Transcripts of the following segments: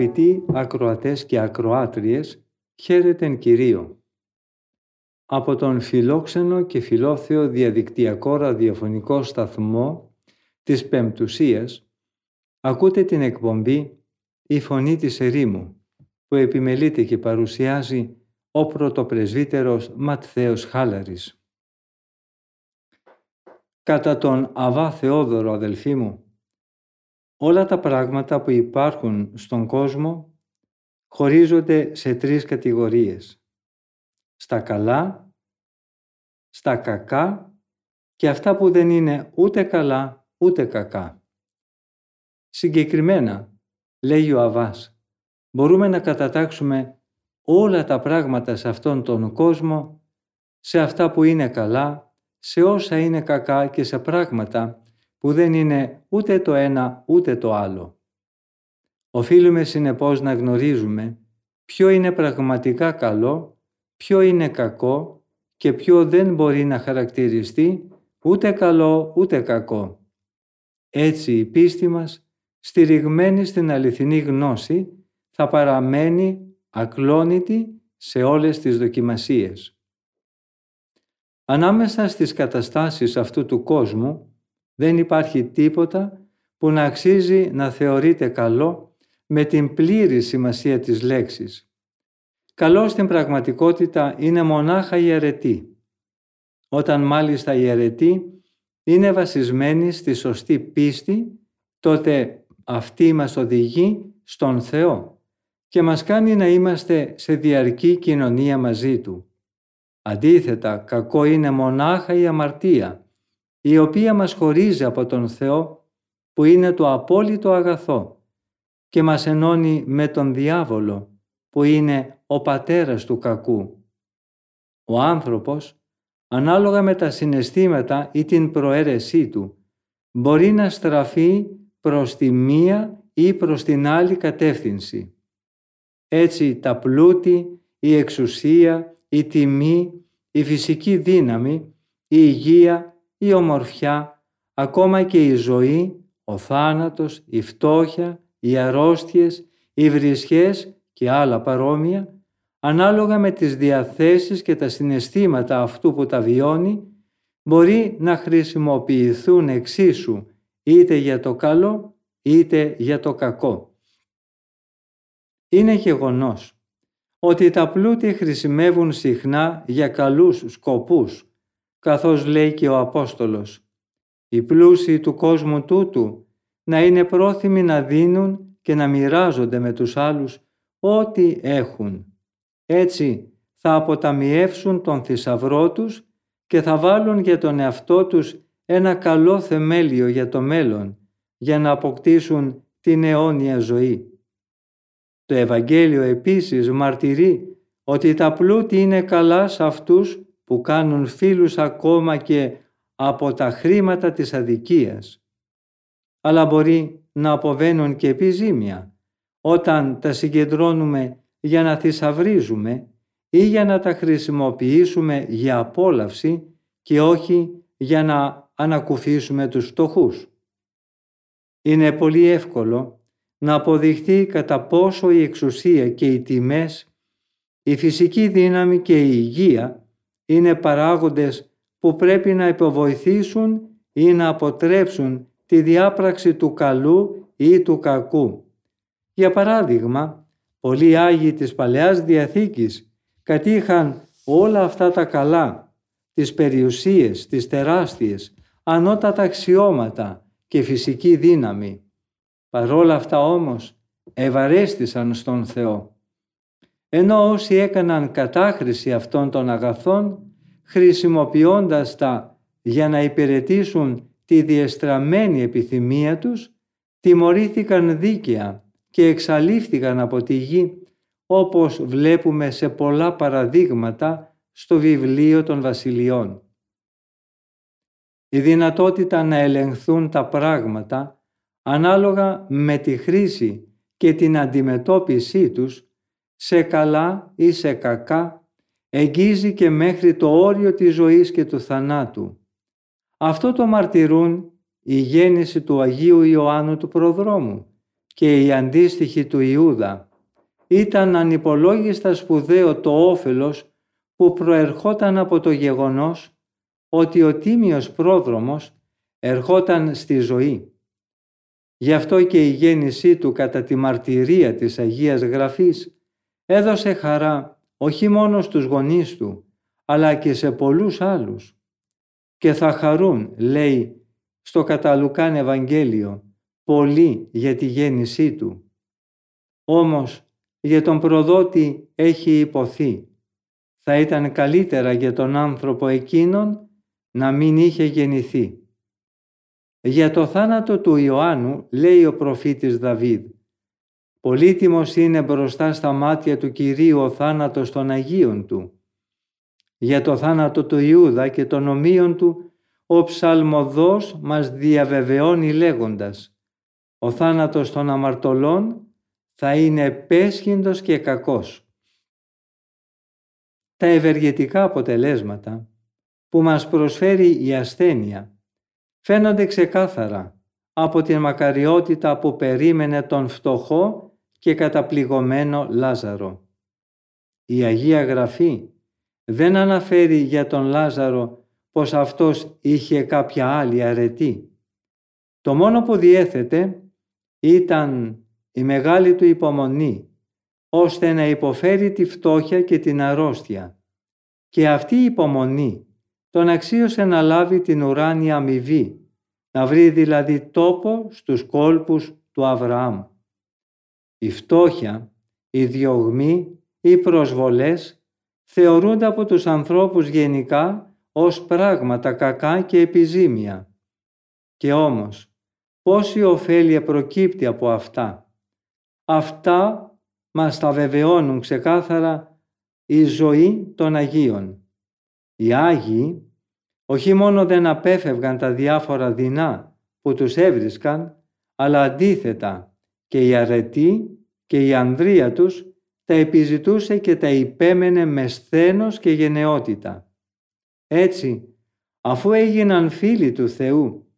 Αγαπητοί ακροατές και ακροάτριες, χαίρετεν Κυρίο. Από τον φιλόξενο και φιλόθεο διαδικτυακό ραδιοφωνικό σταθμό της Πεμπτουσίας ακούτε την εκπομπή «Η Φωνή της Ερήμου» που επιμελείται και παρουσιάζει ο πρωτοπρεσβύτερος Ματθαίος Χάλαρης. Κατά τον Αβά Θεόδωρο αδελφοί μου, όλα τα πράγματα που υπάρχουν στον κόσμο χωρίζονται σε τρεις κατηγορίες. Στα καλά, στα κακά και αυτά που δεν είναι ούτε καλά ούτε κακά. Συγκεκριμένα, λέει ο Αβάς, μπορούμε να κατατάξουμε όλα τα πράγματα σε αυτόν τον κόσμο, σε αυτά που είναι καλά, σε όσα είναι κακά και σε πράγματα που δεν είναι ούτε το ένα ούτε το άλλο. Οφείλουμε συνεπώς να γνωρίζουμε ποιο είναι πραγματικά καλό, ποιο είναι κακό και ποιο δεν μπορεί να χαρακτηριστεί ούτε καλό ούτε κακό. Έτσι η πίστη μας, στηριγμένη στην αληθινή γνώση, θα παραμένει ακλόνητη σε όλες τις δοκιμασίες. Ανάμεσα στις καταστάσεις αυτού του κόσμου δεν υπάρχει τίποτα που να αξίζει να θεωρείται καλό με την πλήρη σημασία της λέξης. Καλό στην πραγματικότητα είναι μονάχα η αρετή. Όταν μάλιστα η αρετή είναι βασισμένη στη σωστή πίστη, τότε αυτή μας οδηγεί στον Θεό και μας κάνει να είμαστε σε διαρκή κοινωνία μαζί Του. Αντίθετα, κακό είναι μονάχα η αμαρτία, η οποία μας χωρίζει από τον Θεό που είναι το απόλυτο αγαθό και μας ενώνει με τον διάβολο που είναι ο πατέρας του κακού. Ο άνθρωπος, ανάλογα με τα συναισθήματα ή την προαίρεσή του, μπορεί να στραφεί προς τη μία ή προς την άλλη κατεύθυνση. Έτσι τα πλούτη, η εξουσία, η τιμή, η φυσική δύναμη, η υγεία, η ομορφιά, ακόμα και η ζωή, ο θάνατος, η φτώχεια, οι αρρώστιες, οι βρισχές και άλλα παρόμοια, ανάλογα με τις διαθέσεις και τα συναισθήματα αυτού που τα βιώνει, μπορεί να χρησιμοποιηθούν εξίσου είτε για το καλό είτε για το κακό. Είναι γεγονός ότι τα πλούτη χρησιμεύουν συχνά για καλούς σκοπούς, καθώς λέει και ο Απόστολος. Οι πλούσιοι του κόσμου τούτου να είναι πρόθυμοι να δίνουν και να μοιράζονται με τους άλλους ό,τι έχουν. Έτσι θα αποταμιεύσουν τον θησαυρό τους και θα βάλουν για τον εαυτό τους ένα καλό θεμέλιο για το μέλλον, για να αποκτήσουν την αιώνια ζωή. Το Ευαγγέλιο επίσης μαρτυρεί ότι τα πλούτη είναι καλά σε αυτούς που κάνουν φίλους ακόμα και από τα χρήματα της αδικίας. Αλλά μπορεί να αποβαίνουν και επιζήμια όταν τα συγκεντρώνουμε για να θησαυρίζουμε ή για να τα χρησιμοποιήσουμε για απόλαυση και όχι για να ανακουφίσουμε τους φτωχούς. Είναι πολύ εύκολο να αποδειχθεί κατά πόσο η εξουσία και οι τιμές, η φυσική δύναμη και η υγεία είναι παράγοντες που πρέπει να υποβοηθήσουν ή να αποτρέψουν τη διάπραξη του καλού ή του κακού. Για παράδειγμα, πολλοί Άγιοι της Παλαιάς Διαθήκης κατήχαν όλα αυτά τα καλά, τις περιουσίες, τις τεράστιες, ανώτατα αξιώματα και φυσική δύναμη. Παρόλα αυτά όμως ευαρέστησαν στον Θεό. Ενώ όσοι έκαναν κατάχρηση αυτών των αγαθών, χρησιμοποιώντας τα για να υπηρετήσουν τη διεστραμμένη επιθυμία τους, τιμωρήθηκαν δίκαια και εξαλείφθηκαν από τη γη όπως βλέπουμε σε πολλά παραδείγματα στο βιβλίο των βασιλειών. Η δυνατότητα να ελεγχθούν τα πράγματα ανάλογα με τη χρήση και την αντιμετώπιση τους σε καλά ή σε κακά εγγίζει και μέχρι το όριο της ζωής και του θανάτου. Αυτό το μαρτυρούν η γέννηση του Αγίου Ιωάννου του Προδρόμου και η αντίστοιχη του Ιούδα. Ήταν ανυπολόγιστα σπουδαίο το όφελος που προερχόταν από το γεγονός ότι ο Τίμιος Πρόδρομος ερχόταν στη ζωή. Γι' αυτό και η γέννησή του κατά τη μαρτυρία της Αγίας Γραφής έδωσε χαρά όχι μόνο στους γονείς του, αλλά και σε πολλούς άλλους. Και θα χαρούν, λέει στο Καταλουκάν Ευαγγέλιο, πολύ για τη γέννησή του. Όμως για τον προδότη έχει υποθεί. Θα ήταν καλύτερα για τον άνθρωπο εκείνον να μην είχε γεννηθεί. Για το θάνατο του Ιωάννου λέει ο προφήτης Δαβίδ «Πολύτιμος είναι μπροστά στα μάτια του Κυρίου ο θάνατος των Αγίων Του». Για το θάνατο του Ιούδα και των ομοίων Του ο ψαλμοδός μας διαβεβαιώνει λέγοντας «Ο θάνατος των αμαρτωλών θα είναι πέσχυντος και κακός». Τα ευεργετικά αποτελέσματα που μας προσφέρει η ασθένεια φαίνονται ξεκάθαρα από την μακαριότητα που περίμενε τον φτωχό και καταπληγωμένο Λάζαρο. Η Αγία Γραφή δεν αναφέρει για τον Λάζαρο πως αυτός είχε κάποια άλλη αρετή. Το μόνο που διέθετε ήταν η μεγάλη του υπομονή, ώστε να υποφέρει τη φτώχεια και την αρρώστια. Και αυτή η υπομονή τον αξίωσε να λάβει την ουράνια αμοιβή, να βρει δηλαδή τόπο στους κόλπους του Αβραάμ. Η φτώχεια, η διωγμή, οι προσβολές θεωρούνται από τους ανθρώπους γενικά ως πράγματα κακά και επιζήμια. Και όμως, πόση ωφέλεια προκύπτει από αυτά; Αυτά μας τα βεβαιώνουν ξεκάθαρα η ζωή των Αγίων. Οι Άγιοι όχι μόνο δεν απέφευγαν τα διάφορα δεινά που τους έβρισκαν, αλλά αντίθετα και η αρετή και η ανδρεία τους τα επιζητούσε και τα υπέμενε με σθένος και γενναιότητα. Έτσι, αφού έγιναν φίλοι του Θεού,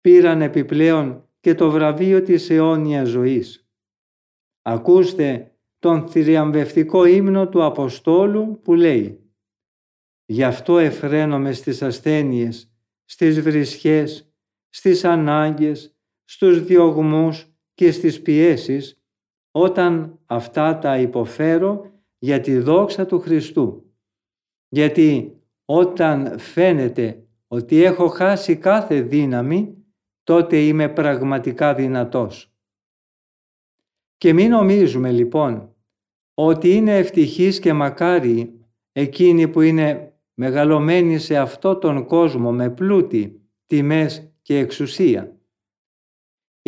πήραν επιπλέον και το βραβείο της αιώνιας ζωής. Ακούστε τον θηριαμβευτικό ύμνο του Αποστόλου που λέει Γι' αυτό εφραίνομαι στις ασθένειες, στις βρισχές, στις ανάγκες, στους διωγμούς και στις πιέσεις, όταν αυτά τα υποφέρω για τη δόξα του Χριστού. Γιατί όταν φαίνεται ότι έχω χάσει κάθε δύναμη, τότε είμαι πραγματικά δυνατός. Και μην νομίζουμε λοιπόν ότι είναι ευτυχής και μακάρι εκείνοι που είναι μεγαλωμένη σε αυτό τον κόσμο με πλούτη, τιμές και εξουσία.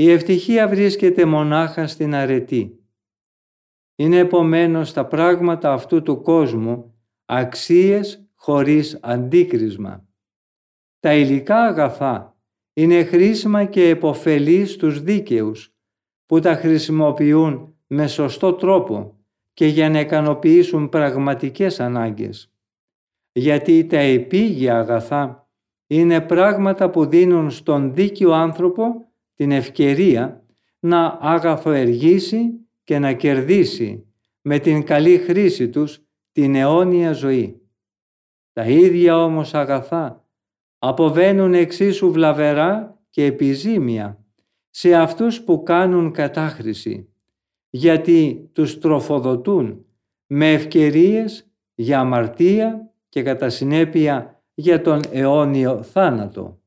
Η ευτυχία βρίσκεται μονάχα στην αρετή. Είναι επομένως τα πράγματα αυτού του κόσμου αξίες χωρίς αντίκρισμα. Τα υλικά αγαθά είναι χρήσιμα και εποφελή στους δίκαιους που τα χρησιμοποιούν με σωστό τρόπο και για να ικανοποιήσουν πραγματικές ανάγκες γιατί τα επίγεια αγαθά είναι πράγματα που δίνουν στον δίκαιο άνθρωπο την ευκαιρία να αγαθοεργήσει και να κερδίσει με την καλή χρήση τους την αιώνια ζωή. Τα ίδια όμως αγαθά αποβαίνουν εξίσου βλαβερά και επιζήμια σε αυτούς που κάνουν κατάχρηση, γιατί τους τροφοδοτούν με ευκαιρίες για αμαρτία και κατά συνέπεια για τον αιώνιο θάνατο.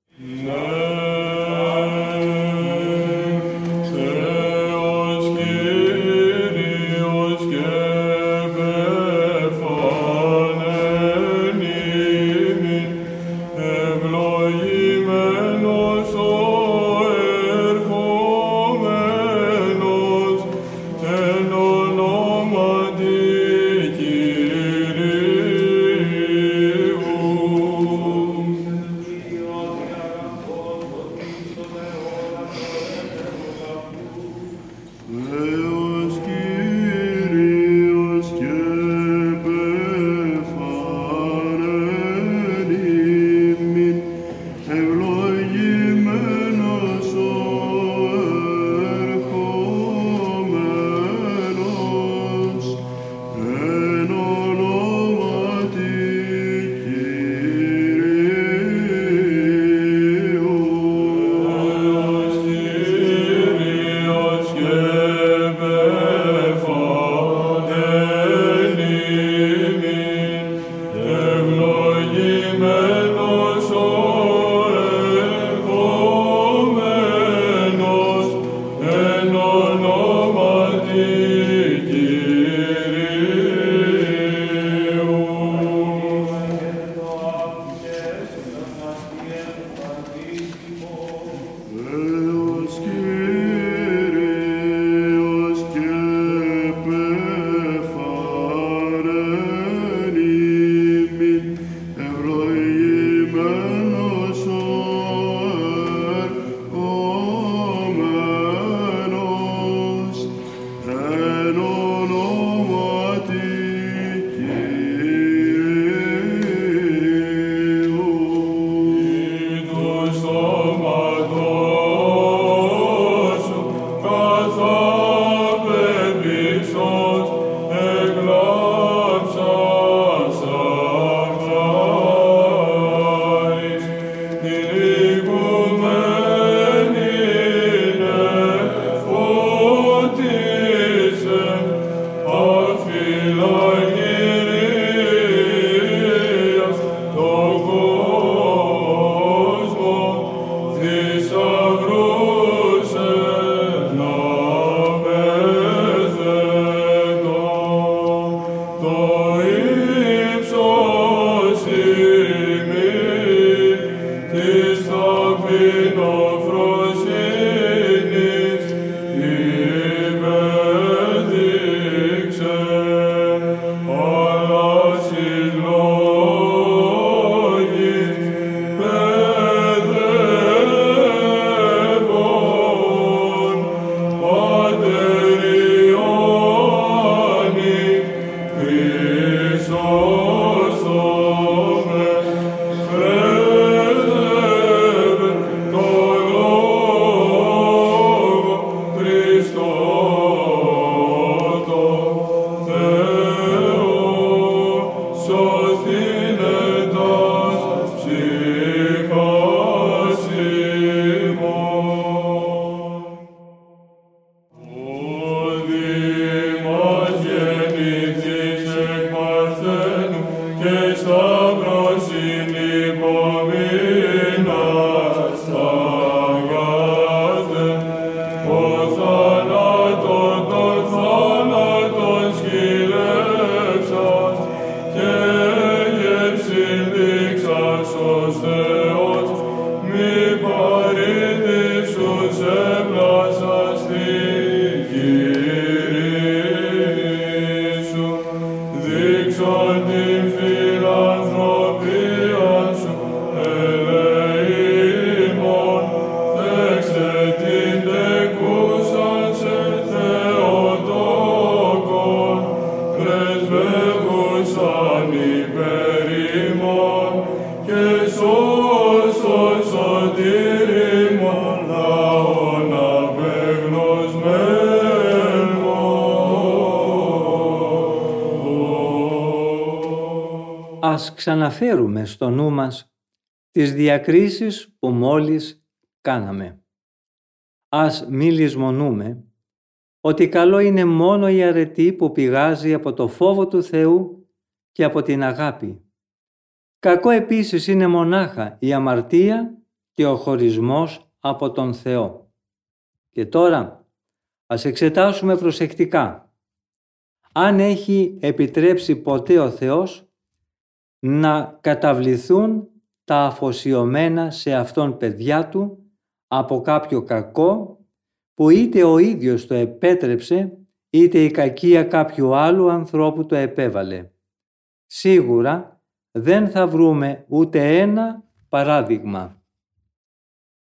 ας ξαναφέρουμε στο νου μας τις διακρίσεις που μόλις κάναμε. Ας μη λησμονούμε ότι καλό είναι μόνο η αρετή που πηγάζει από το φόβο του Θεού και από την αγάπη. Κακό επίσης είναι μονάχα η αμαρτία και ο χωρισμός από τον Θεό. Και τώρα ας εξετάσουμε προσεκτικά αν έχει επιτρέψει ποτέ ο Θεός να καταβληθούν τα αφοσιωμένα σε αυτόν παιδιά του από κάποιο κακό που είτε ο ίδιος το επέτρεψε είτε η κακία κάποιου άλλου ανθρώπου το επέβαλε. Σίγουρα δεν θα βρούμε ούτε ένα παράδειγμα.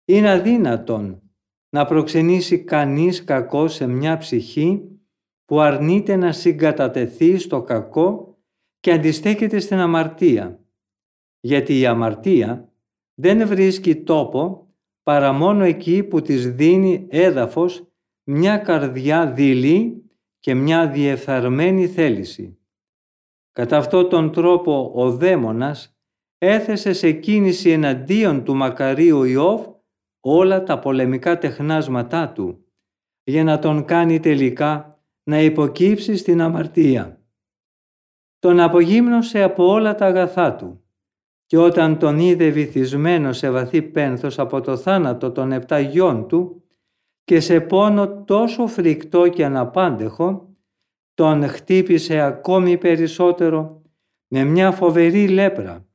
Είναι αδύνατον να προξενήσει κανείς κακό σε μια ψυχή που αρνείται να συγκατατεθεί στο κακό και αντιστέκεται στην αμαρτία. Γιατί η αμαρτία δεν βρίσκει τόπο παρά μόνο εκεί που της δίνει έδαφος μια καρδιά δειλή και μια διεφθαρμένη θέληση. Κατά αυτόν τον τρόπο ο δαίμονας έθεσε σε κίνηση εναντίον του μακαρίου Ιώβ όλα τα πολεμικά τεχνάσματά του για να τον κάνει τελικά να υποκύψει στην αμαρτία. Τον απογύμνωσε από όλα τα αγαθά του και όταν τον είδε βυθισμένος σε βαθύ πένθος από το θάνατο των επτά γιών του και σε πόνο τόσο φρικτό και αναπάντεχο, τον χτύπησε ακόμη περισσότερο με μια φοβερή λέπρα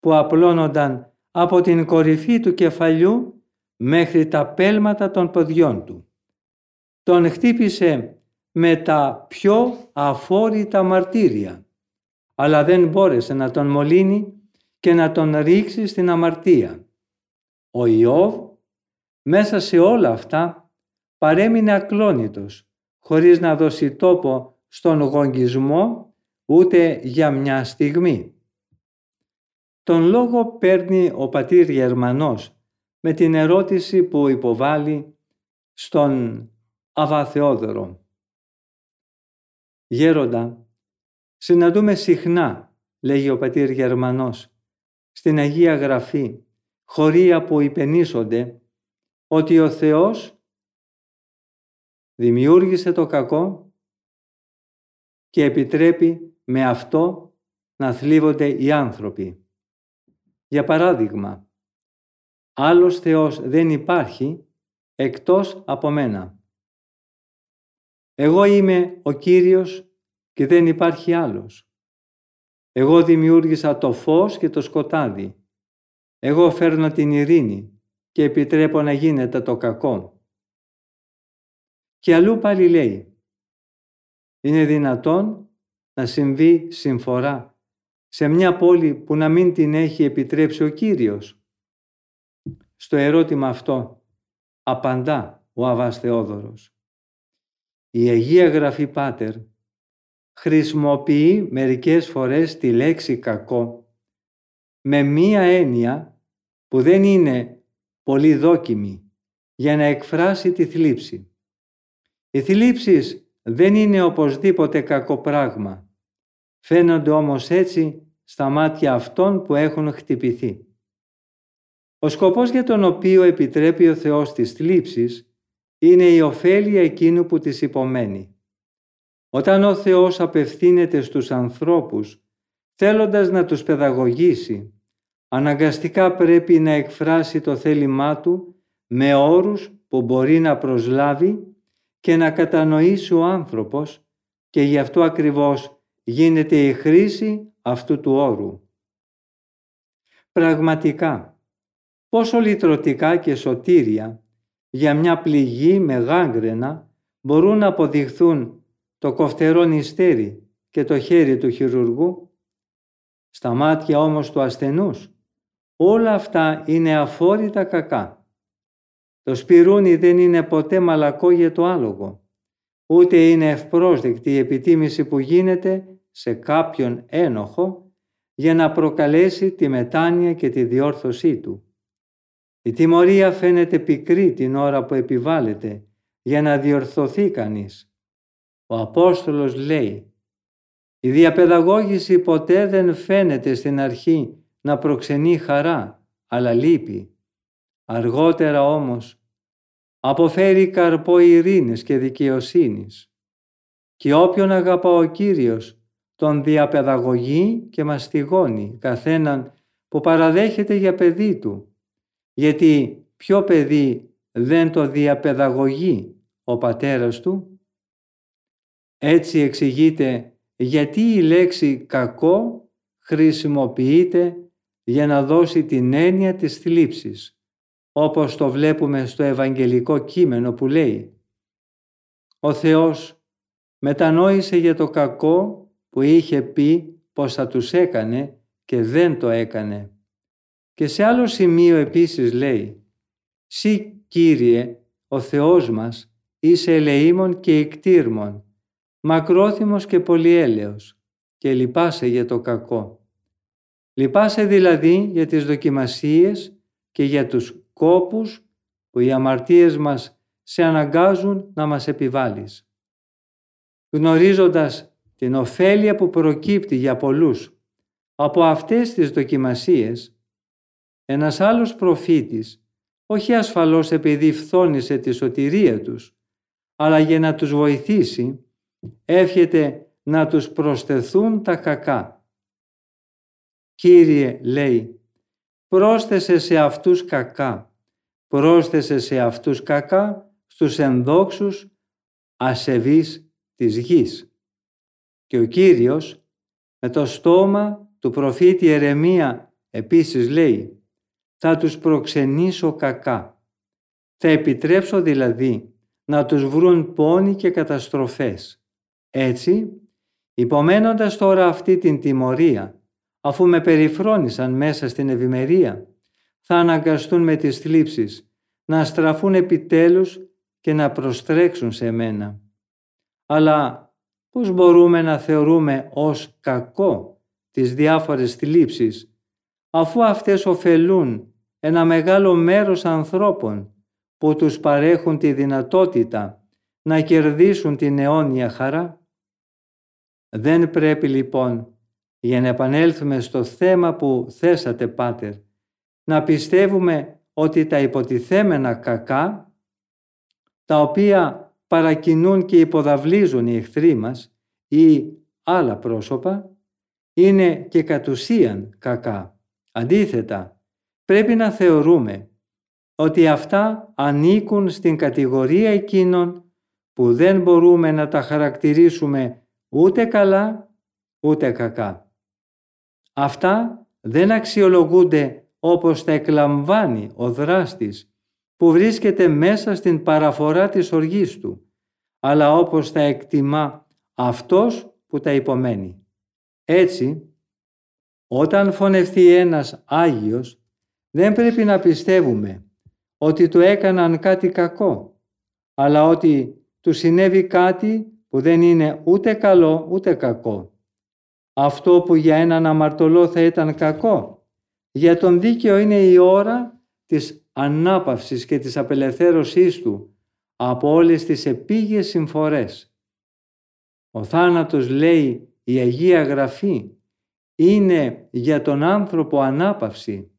που απλώνονταν από την κορυφή του κεφαλιού μέχρι τα πέλματα των ποδιών του. Τον χτύπησε με τα πιο αφόρητα μαρτύρια, αλλά δεν μπόρεσε να τον μολύνει και να τον ρίξει στην αμαρτία. Ο Ιώβ μέσα σε όλα αυτά παρέμεινε ακλόνητος, χωρίς να δώσει τόπο στον γογγισμό ούτε για μια στιγμή. Τον λόγο παίρνει ο πατήρ Γερμανός με την ερώτηση που υποβάλλει στον Αβαθεόδωρο. Γέροντα, συναντούμε συχνά, λέγει ο πατήρ Γερμανός, στην Αγία Γραφή, χωρία που υπενήσονται ότι ο Θεός δημιούργησε το κακό και επιτρέπει με αυτό να θλίβονται οι άνθρωποι. Για παράδειγμα, άλλος Θεός δεν υπάρχει εκτός από μένα. Εγώ είμαι ο Κύριος και δεν υπάρχει άλλος. Εγώ δημιούργησα το φως και το σκοτάδι. Εγώ φέρνω την ειρήνη και επιτρέπω να γίνεται το κακό. Και αλλού πάλι λέει, είναι δυνατόν να συμβεί συμφορά σε μια πόλη που να μην την έχει επιτρέψει ο Κύριος. Στο ερώτημα αυτό απαντά ο Αβάς Θεόδωρος. Η Αγία Γραφή Πάτερ χρησιμοποιεί μερικές φορές τη λέξη κακό με μία έννοια που δεν είναι πολύ δόκιμη για να εκφράσει τη θλίψη. Οι θλίψεις δεν είναι οπωσδήποτε κακό πράγμα. Φαίνονται όμως έτσι στα μάτια αυτών που έχουν χτυπηθεί. Ο σκοπός για τον οποίο επιτρέπει ο Θεός τις θλίψεις είναι η ωφέλεια εκείνου που τις υπομένει. Όταν ο Θεός απευθύνεται στους ανθρώπους, θέλοντας να τους παιδαγωγήσει, αναγκαστικά πρέπει να εκφράσει το θέλημά Του με όρους που μπορεί να προσλάβει και να κατανοήσει ο άνθρωπος και γι' αυτό ακριβώς γίνεται η χρήση αυτού του όρου. Πραγματικά, πόσο λυτρωτικά και σωτήρια για μια πληγή με γάγκρενα μπορούν να αποδειχθούν το κοφτερό νηστέρι και το χέρι του χειρουργού. Στα μάτια όμως του ασθενούς όλα αυτά είναι αφόρητα κακά. Το σπιρούνι δεν είναι ποτέ μαλακό για το άλογο, ούτε είναι ευπρόσδεκτη η επιτίμηση που γίνεται σε κάποιον ένοχο για να προκαλέσει τη μετάνοια και τη διόρθωσή του. Η τιμωρία φαίνεται πικρή την ώρα που επιβάλλεται για να διορθωθεί κανείς. Ο Απόστολος λέει Η διαπαιδαγώγηση ποτέ δεν φαίνεται στην αρχή να προξενεί χαρά, αλλά λύπη. Αργότερα όμως αποφέρει καρπό ειρήνης και δικαιοσύνης. Και όποιον αγαπά ο Κύριος, τον διαπαιδαγωγεί και μαστιγώνει καθέναν που παραδέχεται για παιδί του, γιατί ποιο παιδί δεν το διαπαιδαγωγεί ο πατέρας του. Έτσι εξηγείται γιατί η λέξη κακό χρησιμοποιείται για να δώσει την έννοια της θλίψης, όπως το βλέπουμε στο Ευαγγελικό κείμενο που λέει «Ο Θεός μετανόησε για το κακό που είχε πει πως θα τους έκανε και δεν το έκανε». Και σε άλλο σημείο επίσης λέει «Συ Κύριε, ο Θεός μας, είσαι ελεήμων και εκτήρμων, μακρόθυμος και πολυέλεος και λυπάσαι για το κακό. Λυπάσαι δηλαδή για τις δοκιμασίες και για τους κόπους που οι αμαρτίες μας σε αναγκάζουν να μας επιβάλλεις. Γνωρίζοντας την ωφέλεια που προκύπτει για πολλούς από αυτές τις δοκιμασίες, ένας άλλος προφήτης, όχι ασφαλώς επειδή φθόνησε τη σωτηρία τους, αλλά για να τους βοηθήσει, εύχεται να τους προσθεθούν τα κακά. Κύριε, λέει, πρόσθεσε σε αυτούς κακά, πρόσθεσε σε αυτούς κακά στους ενδόξους ασεβείς της γης. Και ο Κύριος με το στόμα του προφήτη Ερεμία επίσης λέει «Θα τους προξενήσω κακά». Θα επιτρέψω δηλαδή να τους βρουν πόνοι και καταστροφές. Έτσι, υπομένοντας τώρα αυτή την τιμωρία, αφού με περιφρόνησαν μέσα στην ευημερία, θα αναγκαστούν με τις θλίψεις να στραφούν επιτέλους και να προστρέξουν σε μένα. Αλλά πώς μπορούμε να θεωρούμε ως κακό τις διάφορες θλίψεις, αφού αυτές ωφελούν ένα μεγάλο μέρος ανθρώπων που τους παρέχουν τη δυνατότητα να κερδίσουν την αιώνια χαρά; Δεν πρέπει λοιπόν, για να επανέλθουμε στο θέμα που θέσατε Πάτερ, να πιστεύουμε ότι τα υποτιθέμενα κακά, τα οποία παρακινούν και υποδαβλίζουν οι εχθροί μας ή άλλα πρόσωπα, είναι και κατ' ουσίαν κακά. Αντίθετα, πρέπει να θεωρούμε ότι αυτά ανήκουν στην κατηγορία εκείνων που δεν μπορούμε να τα χαρακτηρίσουμε ούτε καλά ούτε κακά. Αυτά δεν αξιολογούνται όπως τα εκλαμβάνει ο δράστης που βρίσκεται μέσα στην παραφορά της οργής του, αλλά όπως τα εκτιμά αυτός που τα υπομένει. Έτσι, όταν φωνευτεί ένας Άγιος, δεν πρέπει να πιστεύουμε ότι του έκαναν κάτι κακό, αλλά ότι του συνέβη κάτι που δεν είναι ούτε καλό ούτε κακό. Αυτό που για έναν αμαρτωλό θα ήταν κακό, για τον δίκαιο είναι η ώρα της ανάπαυσης και της απελευθέρωσής του από όλες τις επίγειες συμφορές. Ο θάνατος, λέει η Αγία Γραφή, είναι για τον άνθρωπο ανάπαυση.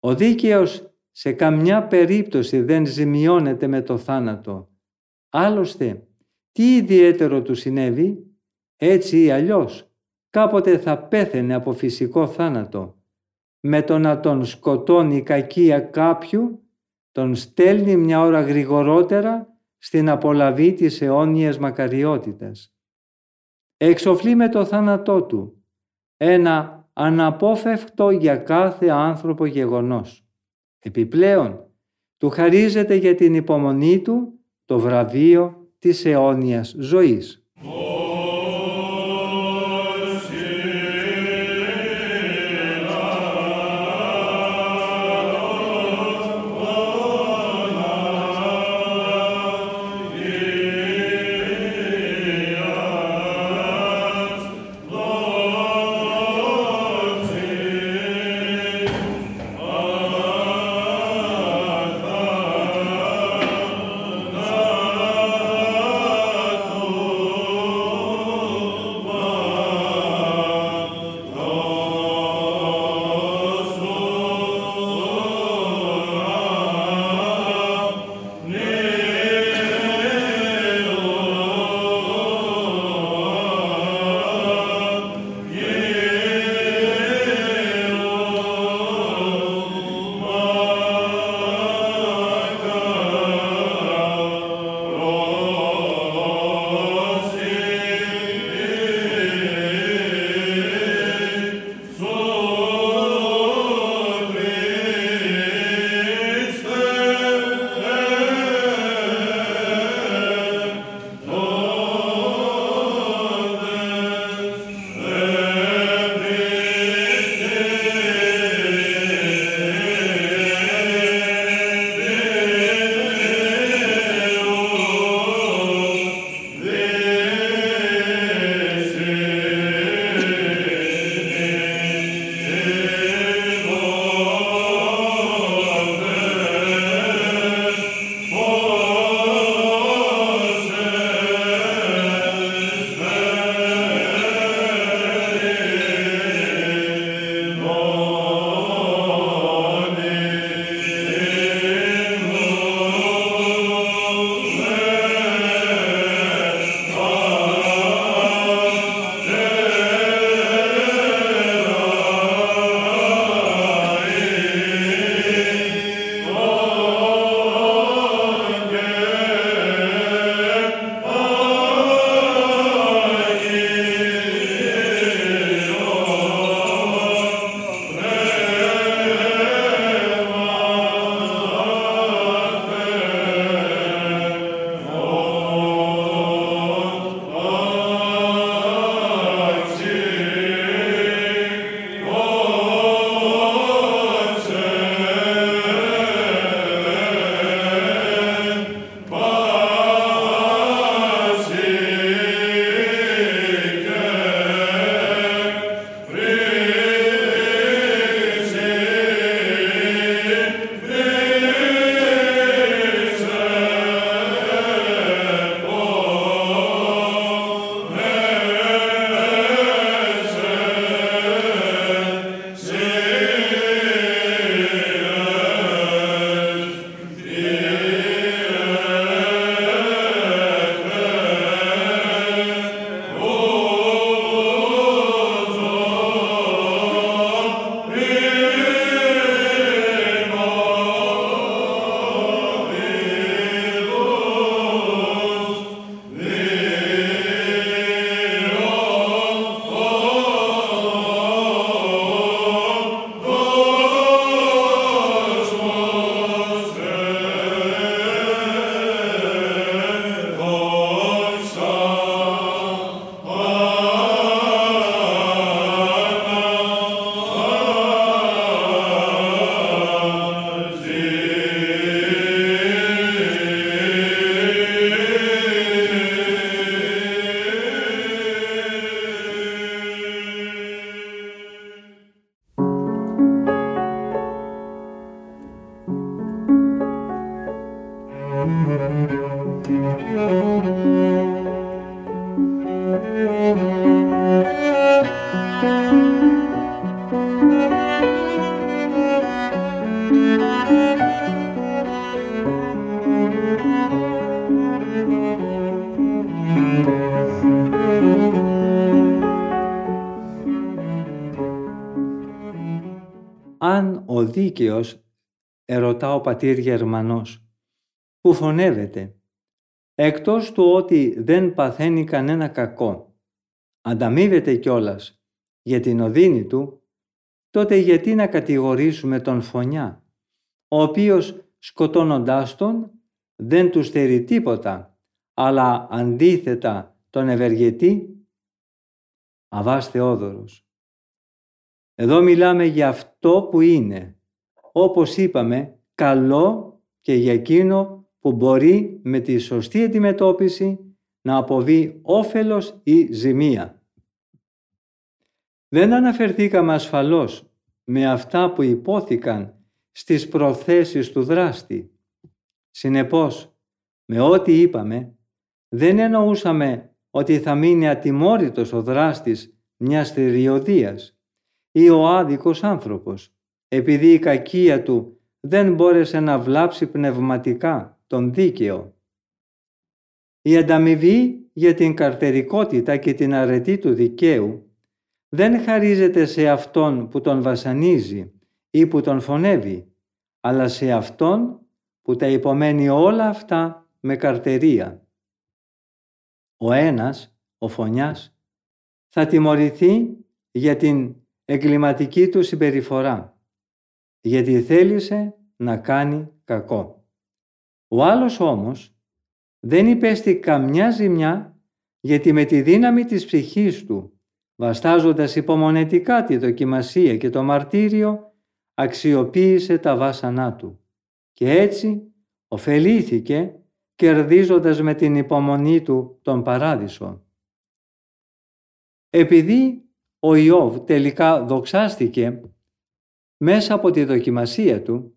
Ο δίκαιος σε καμιά περίπτωση δεν ζημιώνεται με το θάνατο. Άλλωστε, τι ιδιαίτερο του συνέβη, έτσι ή αλλιώς, κάποτε θα πέθαινε από φυσικό θάνατο. Με το να τον σκοτώνει η κακία κάποιου, τον στέλνει μια ώρα γρηγορότερα στην απολαβή της αιώνιας μακαριότητας. Εξοφλεί με το θάνατό του, ένα αναπόφευκτο για κάθε άνθρωπο γεγονός. Επιπλέον, του χαρίζεται για την υπομονή του το βραβείο της αιώνιας ζωής. Πατήρ Γερμανός, που φωνεύεται, εκτός του ότι δεν παθαίνει κανένα κακό, ανταμείβεται κιόλας για την οδύνη του, τότε γιατί να κατηγορήσουμε τον φωνιά, ο οποίος σκοτώνοντάς τον δεν του στερεί τίποτα, αλλά αντίθετα τον ευεργετεί. Αβάς Θεόδωρος. Εδώ μιλάμε για αυτό που είναι, όπως είπαμε, καλό και για εκείνο που μπορεί με τη σωστή αντιμετώπιση να αποβεί όφελος ή ζημία. Δεν αναφερθήκαμε ασφαλώς με αυτά που υπόθηκαν στις προθέσεις του δράστη. Συνεπώς, με ό,τι είπαμε, δεν εννοούσαμε ότι θα μείνει ατιμόρυτος ο δράστης μιας θηριωδίας ή ο άδικος άνθρωπος, επειδή η κακία του δεν μπόρεσε να βλάψει πνευματικά τον δίκαιο. Η ανταμοιβή για την καρτερικότητα και την αρετή του δικαίου δεν χαρίζεται σε αυτόν που τον βασανίζει ή που τον φωνεύει, αλλά σε αυτόν που τα υπομένει όλα αυτά με καρτερία. Ο ένας, ο φωνιάς, θα τιμωρηθεί για την εγκληματική του συμπεριφορά, γιατί θέλησε να κάνει κακό. Ο άλλος όμως δεν υπέστη καμιά ζημιά γιατί με τη δύναμη της ψυχής του, βαστάζοντας υπομονετικά τη δοκιμασία και το μαρτύριο, αξιοποίησε τα βάσανά του και έτσι ωφελήθηκε κερδίζοντας με την υπομονή του τον παράδεισο. Επειδή ο Ιώβ τελικά δοξάστηκε μέσα από τη δοκιμασία του,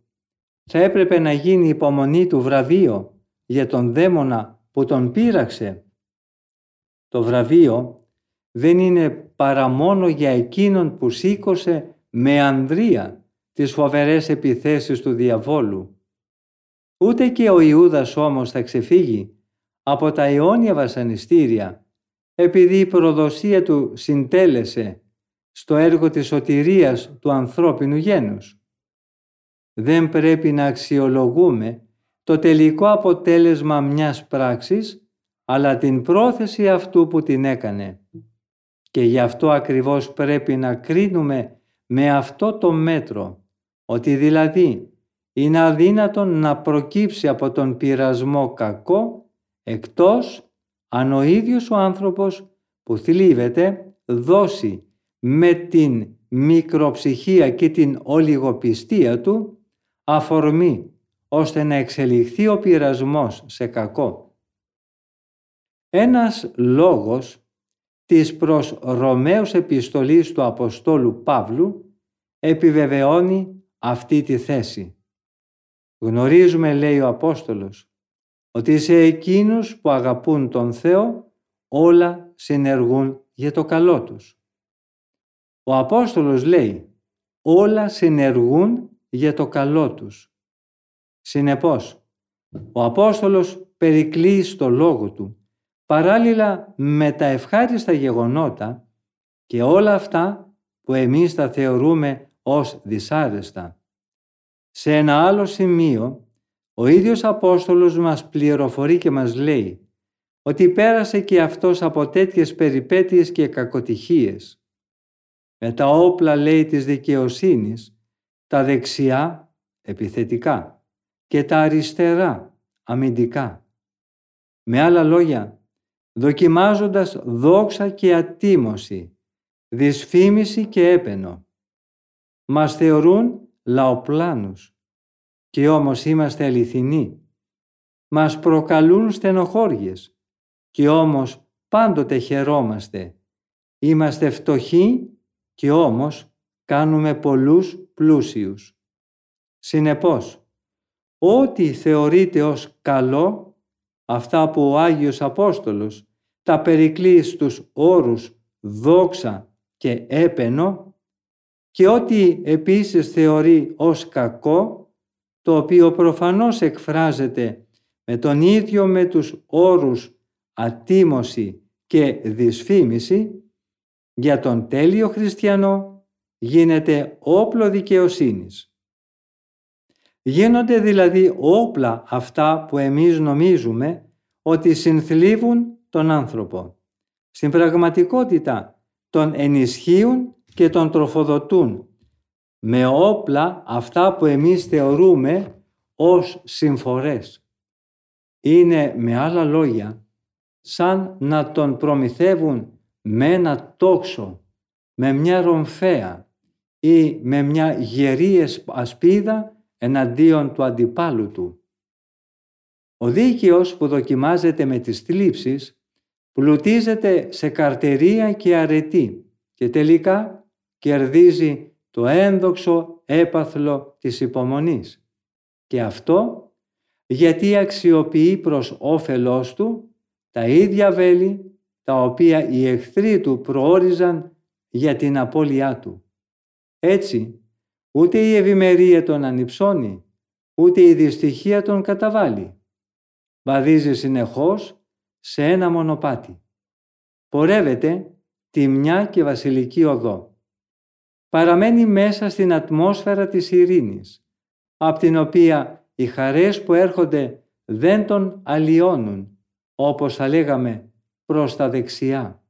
θα έπρεπε να γίνει η υπομονή του βραβείο για τον δαίμονα που τον πείραξε. Το βραβείο δεν είναι παρά μόνο για εκείνον που σήκωσε με ανδρεία τις φοβερές επιθέσεις του διαβόλου. Ούτε και ο Ιούδας όμως θα ξεφύγει από τα αιώνια βασανιστήρια επειδή η προδοσία του συντέλεσε στο έργο της σωτηρίας του ανθρώπινου γένους. Δεν πρέπει να αξιολογούμε το τελικό αποτέλεσμα μιας πράξης, αλλά την πρόθεση αυτού που την έκανε. Και γι' αυτό ακριβώς πρέπει να κρίνουμε με αυτό το μέτρο, ότι δηλαδή είναι αδύνατον να προκύψει από τον πειρασμό κακό, εκτός αν ο ίδιος ο άνθρωπος που θλίβεται δώσει με την μικροψυχία και την ολιγοπιστία του αφορμή ώστε να εξελιχθεί ο πειρασμός σε κακό. Ένας λόγος της προς Ρωμαίους επιστολής του Αποστόλου Παύλου επιβεβαιώνει αυτή τη θέση. Γνωρίζουμε, λέει ο Απόστολος, ότι σε εκείνους που αγαπούν τον Θεό όλα συνεργούν για το καλό τους. Ο Απόστολος λέει όλα συνεργούν για το καλό τους. Συνεπώς, ο Απόστολος περικλεί στο λόγο του παράλληλα με τα ευχάριστα γεγονότα και όλα αυτά που εμείς τα θεωρούμε ως δυσάρεστα. Σε ένα άλλο σημείο, ο ίδιος Απόστολος μας πληροφορεί και μας λέει ότι πέρασε και αυτός από τέτοιες περιπέτειες και κακοτυχίες. Με τα όπλα, λέει, της δικαιοσύνης, τα δεξιά επιθετικά και τα αριστερά αμυντικά. Με άλλα λόγια, δοκιμάζοντας δόξα και ατίμωση, δυσφήμιση και έπαινο. Μας θεωρούν λαοπλάνους και όμως είμαστε αληθινοί. Μας προκαλούν στενοχώριες και όμως πάντοτε χαιρόμαστε. Είμαστε φτωχοί και όμως κάνουμε πολλούς πλούσιους. Συνεπώς, ό,τι θεωρείται ως καλό αυτά που ο Άγιος Απόστολος τα περικλεί στους όρους δόξα και έπαινο και ό,τι επίσης θεωρεί ως κακό, το οποίο προφανώς εκφράζεται με τον ίδιο με τους όρους ατίμωση και δυσφήμιση, για τον τέλειο χριστιανό γίνεται όπλο δικαιοσύνης. Γίνονται δηλαδή όπλα αυτά που εμείς νομίζουμε ότι συνθλίβουν τον άνθρωπο. Στην πραγματικότητα τον ενισχύουν και τον τροφοδοτούν με όπλα αυτά που εμείς θεωρούμε ως συμφορές. Είναι με άλλα λόγια σαν να τον προμηθεύουν με ένα τόξο, με μια ρομφαία ή με μια γερή ασπίδα εναντίον του αντιπάλου του. Ο δίκαιος που δοκιμάζεται με τις θλίψεις πλουτίζεται σε καρτερία και αρετή και τελικά κερδίζει το ένδοξο έπαθλο της υπομονής. Και αυτό γιατί αξιοποιεί προς όφελός του τα ίδια βέλη τα οποία οι εχθροί του προόριζαν για την απώλειά του. Έτσι, ούτε η ευημερία τον ανυψώνει, ούτε η δυστυχία τον καταβάλει. Βαδίζει συνεχώς σε ένα μονοπάτι. Πορεύεται τη μια και βασιλική οδό. Παραμένει μέσα στην ατμόσφαιρα της ειρήνης, από την οποία οι χαρές που έρχονται δεν τον αλλοιώνουν, όπως θα λέγαμε προς τα δεξιά.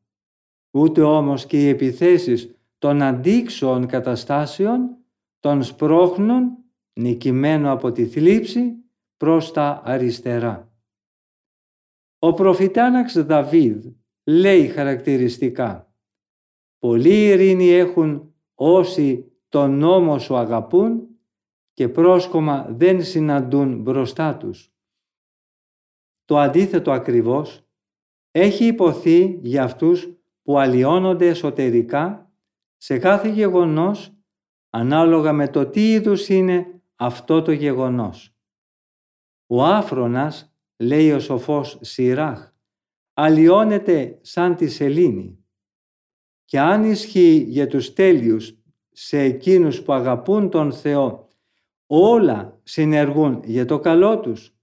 Ούτε όμως και οι επιθέσεις των αντίξωων καταστάσεων των σπρώχνουν νικημένο από τη θλίψη προς τα αριστερά. Ο προφητάναξ Δαβίδ λέει χαρακτηριστικά «Πολλοί ειρήνη έχουν όσοι τον νόμο σου αγαπούν και πρόσκομα δεν συναντούν μπροστά τους». Το αντίθετο ακριβώς έχει υποθεί για αυτούς που αλλοιώνονται εσωτερικά σε κάθε γεγονός ανάλογα με το τι είδους είναι αυτό το γεγονός. Ο άφρονας, λέει ο σοφός Σιράχ, αλλοιώνεται σαν τη σελήνη. Και αν ισχύει για τους τέλειους σε εκείνους που αγαπούν τον Θεό, όλα συνεργούν για το καλό τους.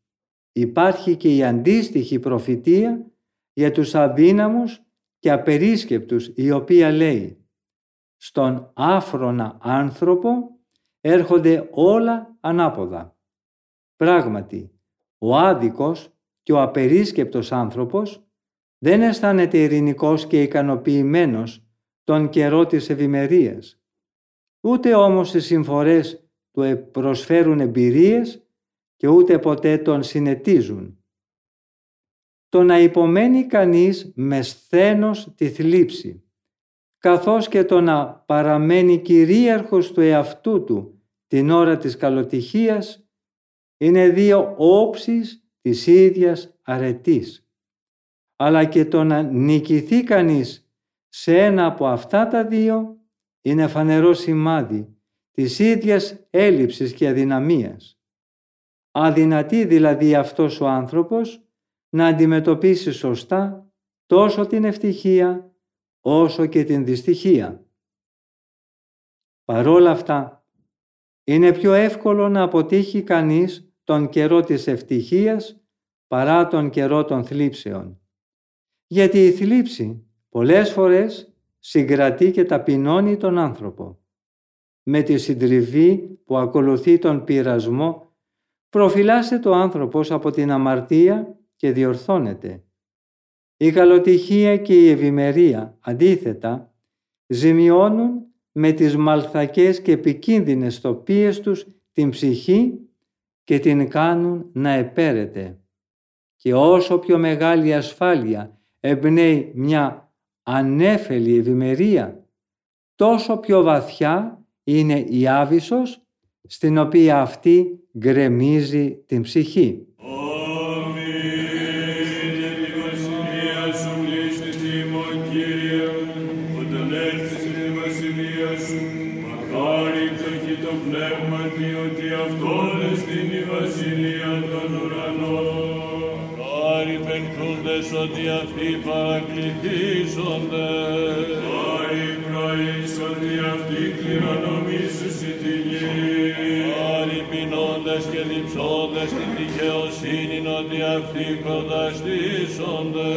Υπάρχει και η αντίστοιχη προφητεία για τους αδύναμους και απερίσκεπτους η οποία λέει «Στον άφρονα άνθρωπο έρχονται όλα ανάποδα». Πράγματι, ο άδικος και ο απερίσκεπτος άνθρωπος δεν αισθάνεται ειρηνικός και ικανοποιημένος τον καιρό της ευημερίας. Ούτε όμως οι συμφορές του προσφέρουν εμπειρίες και ούτε ποτέ τον συνετίζουν το να υπομένει κανείς με σθένος τη θλίψη, καθώς και το να παραμένει κυρίαρχος του εαυτού του την ώρα της καλοτυχίας, είναι δύο όψεις της ίδιας αρετής. Αλλά και το να νικηθεί κανείς σε ένα από αυτά τα δύο είναι φανερό σημάδι της ίδιας έλλειψης και αδυναμίας. Αδυνατεί δηλαδή αυτός ο άνθρωπος να αντιμετωπίσει σωστά τόσο την ευτυχία όσο και την δυστυχία. Παρόλα αυτά, είναι πιο εύκολο να αποτύχει κανείς τον καιρό της ευτυχίας παρά τον καιρό των θλίψεων. Γιατί η θλίψη πολλές φορές συγκρατεί και ταπεινώνει τον άνθρωπο. Με τη συντριβή που ακολουθεί τον πειρασμό προφυλάσσεται ο άνθρωπος από την αμαρτία και διορθώνεται. Η καλοτυχία και η ευημερία, αντίθετα, ζημιώνουν με τις μαλθακές και επικίνδυνες τοπίες τους την ψυχή και την κάνουν να επέρεται. Και όσο πιο μεγάλη ασφάλεια εμπνέει μια ανέφελη ευημερία, τόσο πιο βαθιά είναι η άβυσος στην οποία αυτή γκρεμίζει την ψυχή. ότι αυτοί παρακληθήσονται. Άρη πρωίς ότι αυτοί κληρονομήσουν τη γη. Άρη πεινώντες και διψώντες την δικαιοσύνη ότι αυτοί προταστήσονται.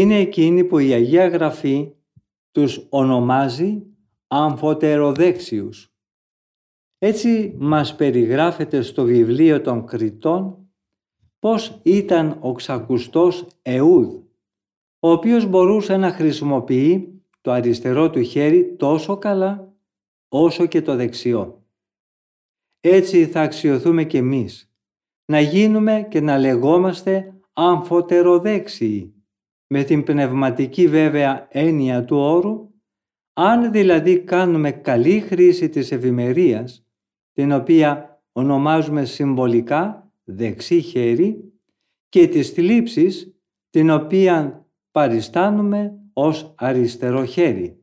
Είναι εκείνοι που η Αγία Γραφή τους ονομάζει αμφωτεροδέξιους. Έτσι μας περιγράφεται στο βιβλίο των Κριτών πώς ήταν ο ξακουστός Εούδ, ο οποίος μπορούσε να χρησιμοποιεί το αριστερό του χέρι τόσο καλά όσο και το δεξιό. Έτσι θα αξιοθούμε κι εμείς, να γίνουμε και να λεγόμαστε αμφωτεροδέξιοι, με την πνευματική βέβαια έννοια του όρου, αν δηλαδή κάνουμε καλή χρήση της ευημερίας, την οποία ονομάζουμε συμβολικά δεξί χέρι, και της θλίψης, την οποία παριστάνουμε ως αριστερό χέρι.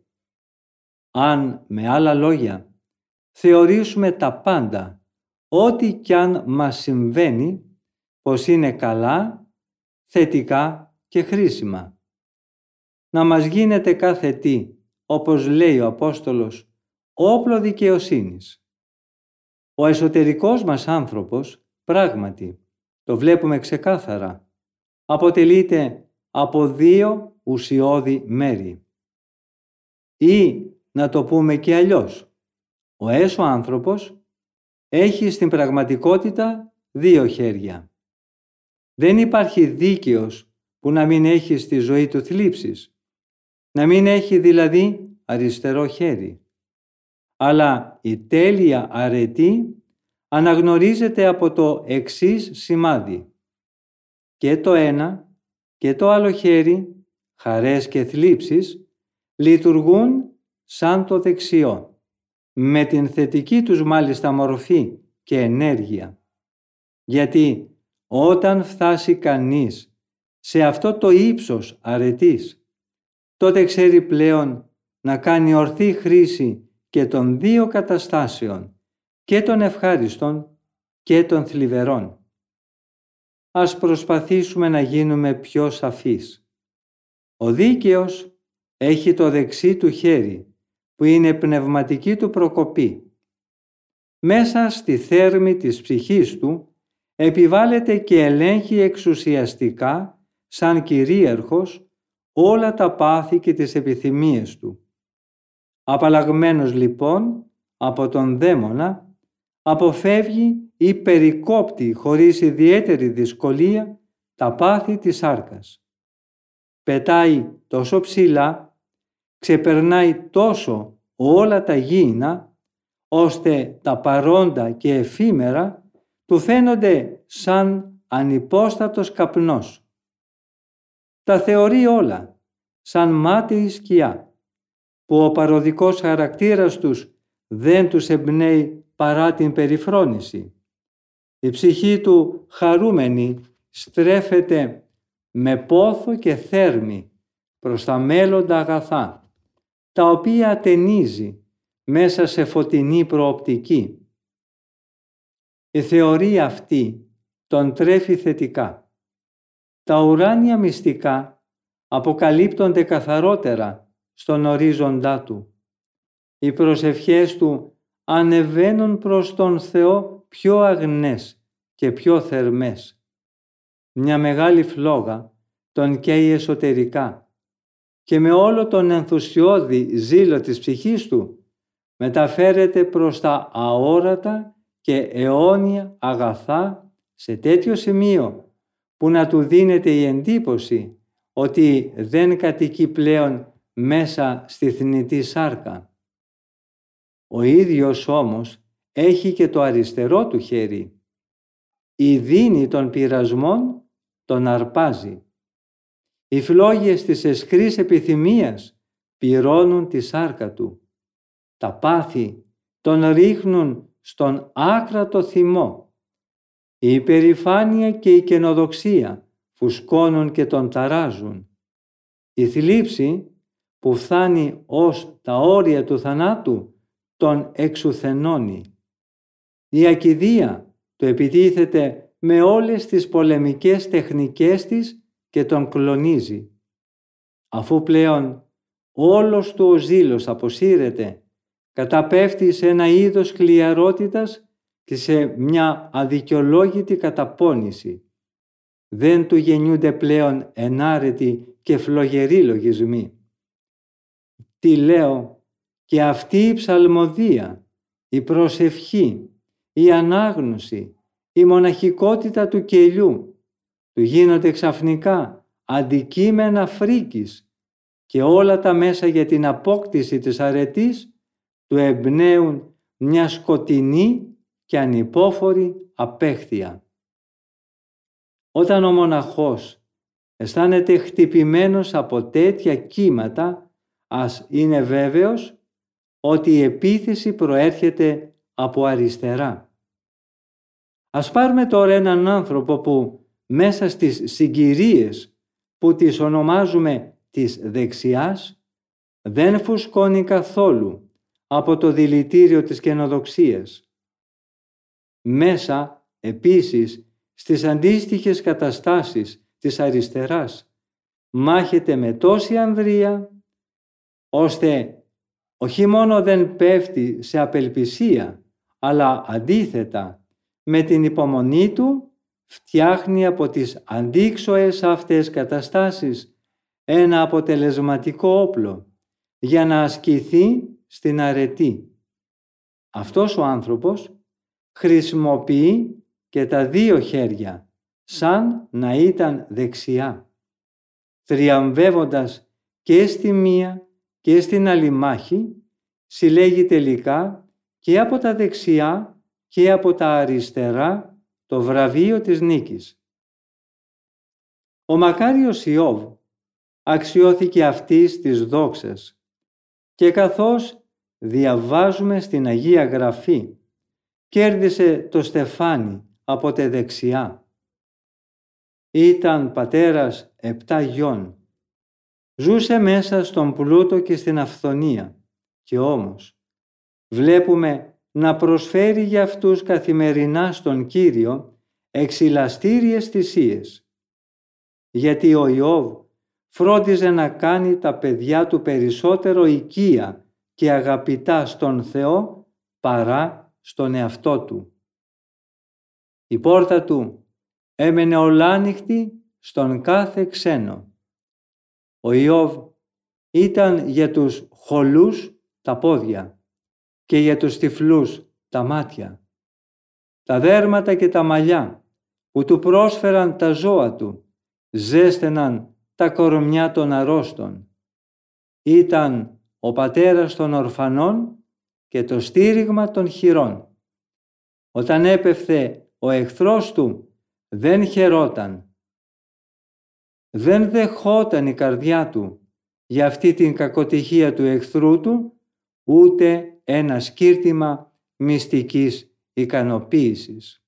Αν με άλλα λόγια θεωρήσουμε τα πάντα, ό,τι κι αν μας συμβαίνει, πως είναι καλά, θετικά και χρήσιμα. Να μας γίνεται κάθε τι, όπως λέει ο Απόστολος, όπλο δικαιοσύνης. Ο εσωτερικός μας άνθρωπος, πράγματι, το βλέπουμε ξεκάθαρα, αποτελείται από δύο ουσιώδη μέρη. Ή, να το πούμε και αλλιώς, ο έσω άνθρωπος έχει στην πραγματικότητα δύο χέρια. Δεν υπάρχει δίκαιος που να μην έχει στη ζωή του θλίψεις, να μην έχει δηλαδή αριστερό χέρι. Αλλά η τέλεια αρετή αναγνωρίζεται από το εξής σημάδι. Και το ένα και το άλλο χέρι, χαρές και θλίψεις, λειτουργούν σαν το δεξιό, με την θετική τους μάλιστα μορφή και ενέργεια. Γιατί όταν φτάσει κανείς σε αυτό το ύψος αρετής, τότε ξέρει πλέον να κάνει ορθή χρήση και των δύο καταστάσεων, και των ευχάριστων και των θλιβερών. Ας προσπαθήσουμε να γίνουμε πιο σαφείς. Ο δίκαιος έχει το δεξί του χέρι, που είναι πνευματική του προκοπή. Μέσα στη θέρμη της ψυχής του επιβάλλεται και ελέγχει εξουσιαστικά, σαν κυρίαρχος, όλα τα πάθη και τις επιθυμίες του. Απαλλαγμένος λοιπόν από τον δαίμονα, αποφεύγει ή περικόπτει χωρίς ιδιαίτερη δυσκολία τα πάθη της σάρκας. Πετάει τόσο ψηλά, ξεπερνάει τόσο όλα τα γήινα, ώστε τα παρόντα και εφήμερα του φαίνονται σαν ανυπόστατος καπνός. Τα θεωρεί όλα σαν μάταιη σκιά, που ο παροδικός χαρακτήρας τους δεν τους εμπνέει παρά την περιφρόνηση. Η ψυχή του χαρούμενη στρέφεται με πόθο και θέρμη προς τα μέλλοντα αγαθά, τα οποία ταινίζει μέσα σε φωτεινή προοπτική. Η θεωρία αυτή τον τρέφει θετικά. Τα ουράνια μυστικά αποκαλύπτονται καθαρότερα στον ορίζοντά του. Οι προσευχές του ανεβαίνουν προς τον Θεό πιο αγνές και πιο θερμές. Μια μεγάλη φλόγα τον καίει εσωτερικά και με όλο τον ενθουσιώδη ζήλο της ψυχής του μεταφέρεται προς τα αόρατα και αιώνια αγαθά σε τέτοιο σημείο που να του δίνεται η εντύπωση ότι δεν κατοικεί πλέον μέσα στη θνητή σάρκα. Ο ίδιος όμως έχει και το αριστερό του χέρι. Η δίνη των πειρασμών τον αρπάζει. Οι φλόγες της εσκρής επιθυμίας πυρώνουν τη σάρκα του. Τα πάθη τον ρίχνουν στον άκρατο θυμό. Η υπερηφάνεια και η καινοδοξία φουσκώνουν και τον ταράζουν. Η θλίψη που φτάνει ως τα όρια του θανάτου τον εξουθενώνει. Η ακιδεία το επιτίθεται με όλες τις πολεμικές τεχνικές της και τον κλονίζει. Αφού πλέον όλος του ο ζήλος αποσύρεται, καταπέφτει σε ένα είδος χλιαρότητας και σε μια αδικαιολόγητη καταπώνηση. δεν του γεννιούνται πλέον ενάρετοι και φλογεροί λογισμοί. Τι λέω και αυτή η ψαλμοδία, η προσευχή, η ανάγνωση, η μοναχικότητα του κελιού, του γίνονται ξαφνικά αντικείμενα φρίκης και όλα τα μέσα για την απόκτηση της αρετής του εμπνέουν μια σκοτεινή και ανυπόφορη απέχθεια. Όταν ο μοναχός αισθάνεται χτυπημένος από τέτοια κύματα, ας είναι βέβαιος ότι η επίθεση προέρχεται από αριστερά. Ας πάρουμε τώρα έναν άνθρωπο που μέσα στις συγκυρίες που τις ονομάζουμε της δεξιάς δεν φουσκώνει καθόλου από το δηλητήριο της καινοδοξίας. Μέσα επίσης στις αντίστοιχες καταστάσεις της αριστεράς μάχεται με τόση ανδρεία ώστε όχι μόνο δεν πέφτει σε απελπισία αλλά αντίθετα με την υπομονή του φτιάχνει από τις αντίξωες αυτές καταστάσεις ένα αποτελεσματικό όπλο για να ασκηθεί στην αρετή. Αυτός ο άνθρωπος χρησιμοποιεί και τα δύο χέρια σαν να ήταν δεξιά, θριαμβεύοντας και στη μία και στην άλλη μάχη, συλλέγει τελικά και από τα δεξιά και από τα αριστερά το βραβείο της νίκης. Ο μακάριος Ιώβ αξιώθηκε αυτής της δόξας και καθώς διαβάζουμε στην Αγία Γραφή κέρδισε το στεφάνι από τη δεξιά. Ήταν πατέρας επτά γιών. Ζούσε μέσα στον πλούτο και στην αυθονία και όμως βλέπουμε να προσφέρει για αυτούς καθημερινά στον Κύριο εξυλαστήριες θυσίες. Γιατί ο Ιώβ φρόντιζε να κάνει τα παιδιά του περισσότερο οικία και αγαπητά στον Θεό παρά στον εαυτό του. Η πόρτα του έμενε ολάνυχτη στον κάθε ξένο. Ο Ιώβ ήταν για τους χολούς τα πόδια και για τους τυφλούς τα μάτια. Τα δέρματα και τα μαλλιά που του πρόσφεραν τα ζώα του ζέστεναν τα κορμιά των αρρώστων. Ήταν ο πατέρας των ορφανών και το στήριγμα των χειρών. Όταν έπεφθε ο εχθρός του δεν χαιρόταν. Δεν δεχόταν η καρδιά του για αυτή την κακοτυχία του εχθρού του ούτε ένα σκύρτημα μυστικής ικανοποίησης.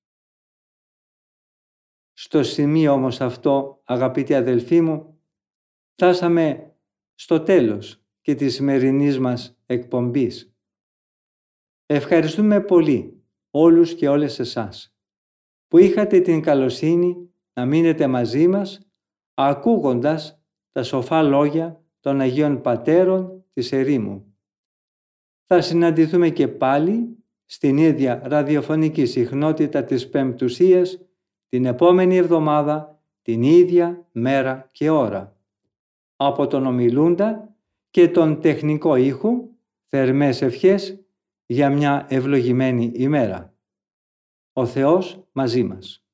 Στο σημείο όμως αυτό, αγαπητοί αδελφοί μου, φτάσαμε στο τέλος και της σημερινής μας εκπομπής. Ευχαριστούμε πολύ όλους και όλες εσάς που είχατε την καλοσύνη να μείνετε μαζί μας ακούγοντας τα σοφά λόγια των Αγίων Πατέρων της Ερήμου. Θα συναντηθούμε και πάλι στην ίδια ραδιοφωνική συχνότητα της Πεμπτουσίας την επόμενη εβδομάδα, την ίδια μέρα και ώρα. Από τον ομιλούντα και τον τεχνικό ήχου, θερμές ευχές για μια ευλογημένη ημέρα. Ο Θεός μαζί μας.